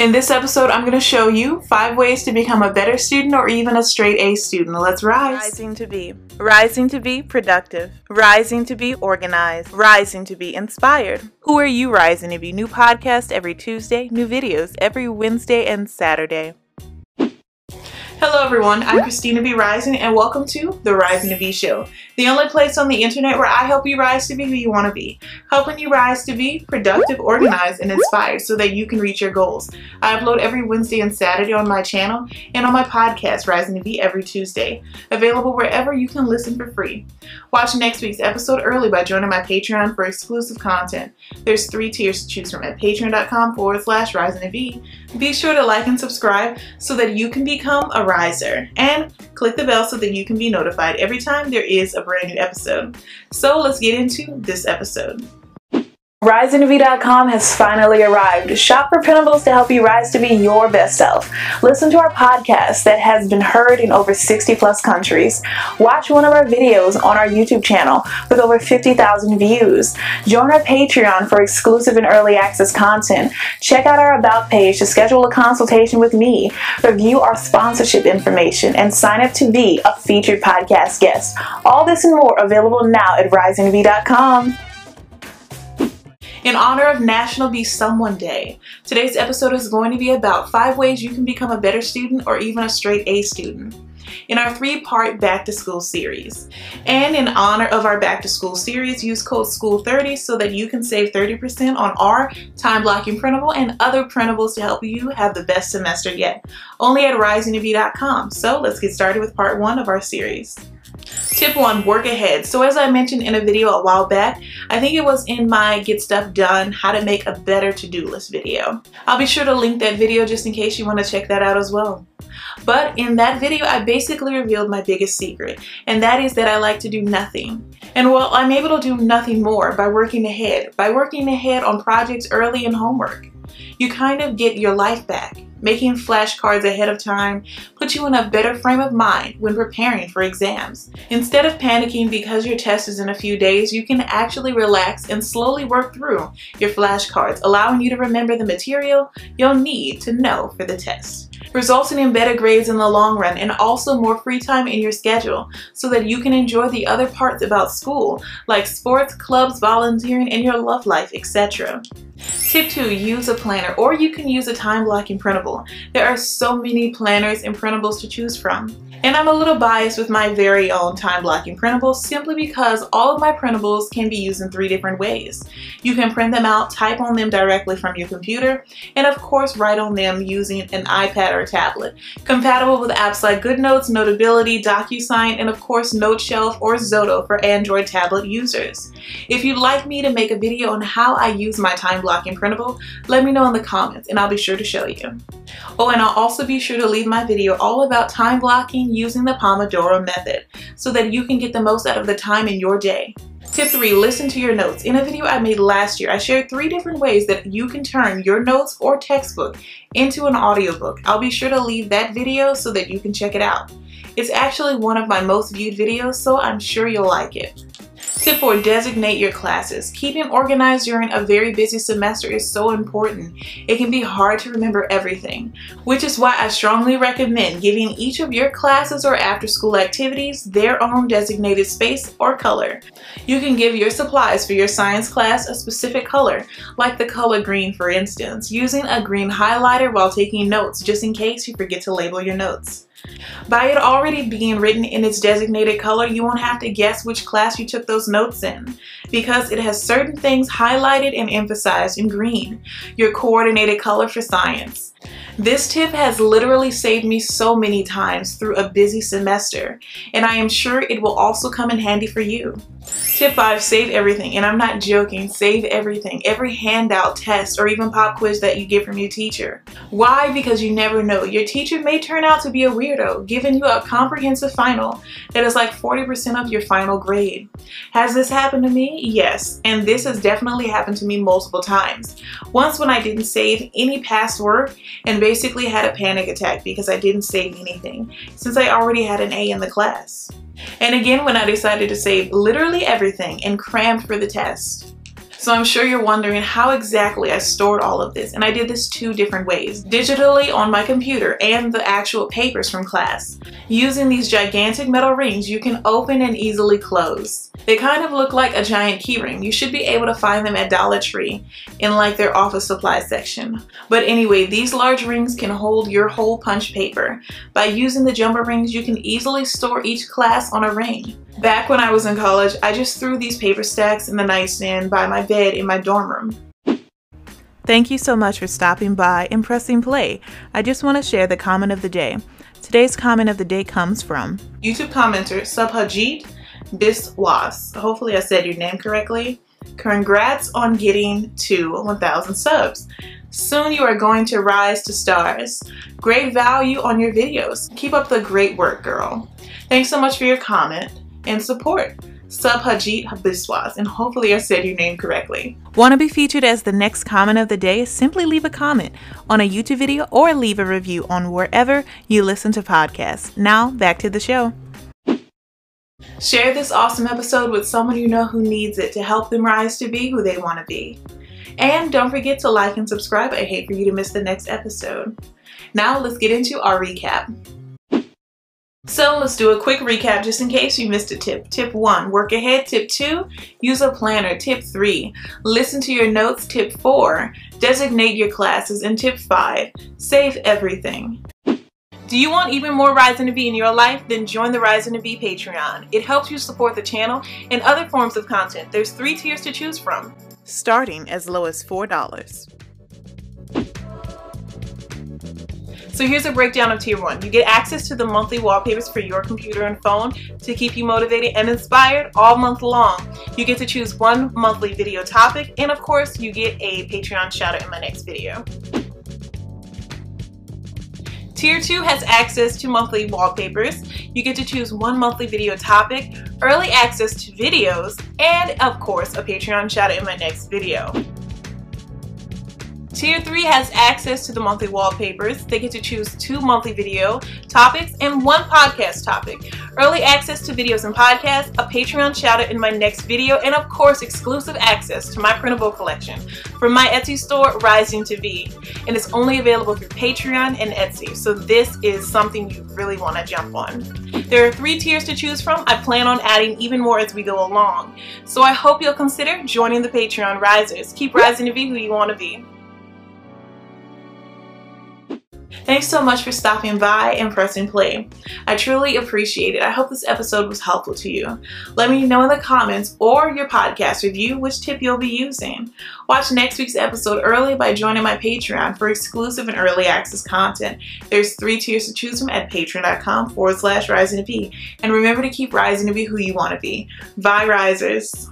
In this episode, I'm going to show you five ways to become a better student or even a straight A student. Let's rise. Rising to be. Rising to be productive. Rising to be organized. Rising to be inspired. Who are you rising to be? New podcast every Tuesday, new videos every Wednesday and Saturday. Hello everyone, I'm Christina B. Rising and welcome to The Rising to Be Show, the only place on the internet where I help you rise to be who you want to be, helping you rise to be productive, organized, and inspired so that you can reach your goals. I upload every Wednesday and Saturday on my channel and on my podcast, Rising to Be, every Tuesday, available wherever you can listen for free. Watch next week's episode early by joining my Patreon for exclusive content. There's three tiers to choose from at patreon.com forward slash rising to be. Be sure to like and subscribe so that you can become a riser and click the bell so that you can be notified every time there is a brand new episode. So let's get into this episode. RisingToBe.com has finally arrived. Shop for printables to help you rise to be your best self. Listen to our podcast that has been heard in over 60 plus countries. Watch one of our videos on our YouTube channel with over 50,000 views. Join our Patreon for exclusive and early access content. Check out our About page to schedule a consultation with me, review our sponsorship information, and sign up to be a featured podcast guest. All this and more available now at RisingToBe.com in honor of National Be Someone Day. Today's episode is going to be about five ways you can become a better student or even a straight A student in our three-part back to school series. And in honor of our back to school series, use code SCHOOL30 so that you can save 30% on our time blocking printable and other printables to help you have the best semester yet. Only at risingtobe.com. So let's get started with part one of our series. Tip one, work ahead. So as I mentioned in a video a while back, I think it was in my get stuff done, how to make a better to-do list video. I'll be sure to link that video just in case you want to check that out as well. But in that video, I basically revealed my biggest secret, and that is that I like to do nothing. And well, I'm able to do nothing more by working ahead, by working ahead on projects early in homework. You kind of get your life back. Making flashcards ahead of time puts you in a better frame of mind when preparing for exams. Instead of panicking because your test is in a few days, you can actually relax and slowly work through your flashcards, allowing you to remember the material you'll need to know for the test resulting in better grades in the long run and also more free time in your schedule so that you can enjoy the other parts about school like sports, clubs, volunteering, and your love life, etc. Tip 2. Use a planner or you can use a time blocking printable. There are so many planners and printables to choose from. And I'm a little biased with my very own time blocking printable simply because all of my printables can be used in three different ways. You can print them out, type on them directly from your computer, and of course write on them using an iPad or tablet. Compatible with apps like GoodNotes, Notability, DocuSign, and of course NoteShelf or Xodo for Android tablet users. If you'd like me to make a video on how I use my time blocking printable, let me know in the comments and I'll be sure to show you. Oh, and I'll also be sure to leave my video all about time blocking using the Pomodoro method so that you can get the most out of the time in your day. Tip 3. Listen to your notes. In a video I made last year, I shared three different ways that you can turn your notes or textbook into an audiobook. I'll be sure to leave that video so that you can check it out. It's actually one of my most viewed videos, so I'm sure you'll like it. Tip 4. Designate your classes. Keeping organized during a very busy semester is so important. It can be hard to remember everything, which is why I strongly recommend giving each of your classes or after-school activities their own designated space or color. You can give your supplies for your science class a specific color, like the color green for instance, using a green highlighter while taking notes just in case you forget to label your notes. By it already being written in its designated color, you won't have to guess which class you took those notes in because it has certain things highlighted and emphasized in green, your coordinated color for science. This tip has literally saved me so many times through a busy semester, and I am sure it will also come in handy for you. Tip 5. Save everything. And I'm not joking. Save everything. Every handout, test, or even pop quiz that you get from your teacher. Why? Because you never know. Your teacher may turn out to be a weirdo, giving you a comprehensive final that is like 40% of your final grade. Has this happened to me? Yes. And this has definitely happened to me multiple times. Once when I didn't save any past work and basically had a panic attack because I didn't save anything since I already had an A in the class. And again when I decided to save literally everything and crammed for the test. So I'm sure you're wondering how exactly I stored all of this and I did this two different ways. Digitally on my computer and the actual papers from class. Using these gigantic metal rings you can open and easily close. They kind of look like a giant keyring. You should be able to find them at Dollar Tree in like their office supply section. But anyway, these large rings can hold your hole punch paper. By using the jumbo rings you can easily store each class on a ring. Back when I was in college, I just threw these paper stacks in the nightstand by my bed in my dorm room. Thank you so much for stopping by and pressing play. I just want to share the comment of the day. Today's comment of the day comes from YouTube commenter Subhajit Biswas. Hopefully I said your name correctly. Congrats on getting to 1,000 subs. Soon you are going to rise to stars. Great value on your videos. Keep up the great work, girl. Thanks so much for your comment and support. Subhajit Biswas, and hopefully I said your name correctly. Want to be featured as the next comment of the day? Simply leave a comment on a YouTube video or leave a review on wherever you listen to podcasts. Now, back to the show. Share this awesome episode with someone you know who needs it to help them rise to be who they want to be. And don't forget to like and subscribe. I hate for you to miss the next episode. Now let's get into our recap. So let's do a quick recap just in case you missed a tip. Tip 1, work ahead. Tip 2, use a planner. Tip 3, listen to your notes. Tip 4, designate your classes. And tip 5, save everything. Do you want even more Rising to Be in your life? Then join the Rising to Be Patreon. It helps you support the channel and other forms of content. There's three tiers to choose from. Starting as low as $4. So here's a breakdown of tier one. You get access to the monthly wallpapers for your computer and phone to keep you motivated and inspired all month long. You get to choose one monthly video topic and of course you get a Patreon shout out in my next video. Tier 2 has access to monthly wallpapers. You get to choose one monthly video topic, early access to videos, and of course a Patreon shout out in my next video. Tier 3 has access to the monthly wallpapers. They get to choose two monthly video topics and one podcast topic. Early access to videos and podcasts, a Patreon shout out in my next video, and of course exclusive access to my printable collection from my Etsy store, Rising to Be. And it's only available through Patreon and Etsy, so this is something you really want to jump on. There are three tiers to choose from. I plan on adding even more as we go along. So I hope you'll consider joining the Patreon Risers. Keep rising to be who you want to be. Thanks so much for stopping by and pressing play. I truly appreciate it. I hope this episode was helpful to you. Let me know in the comments or your podcast review which tip you'll be using. Watch next week's episode early by joining my Patreon for exclusive and early access content. There's three tiers to choose from at patreon.com forward slash rising to be. And remember to keep rising to be who you want to be. Bye, risers.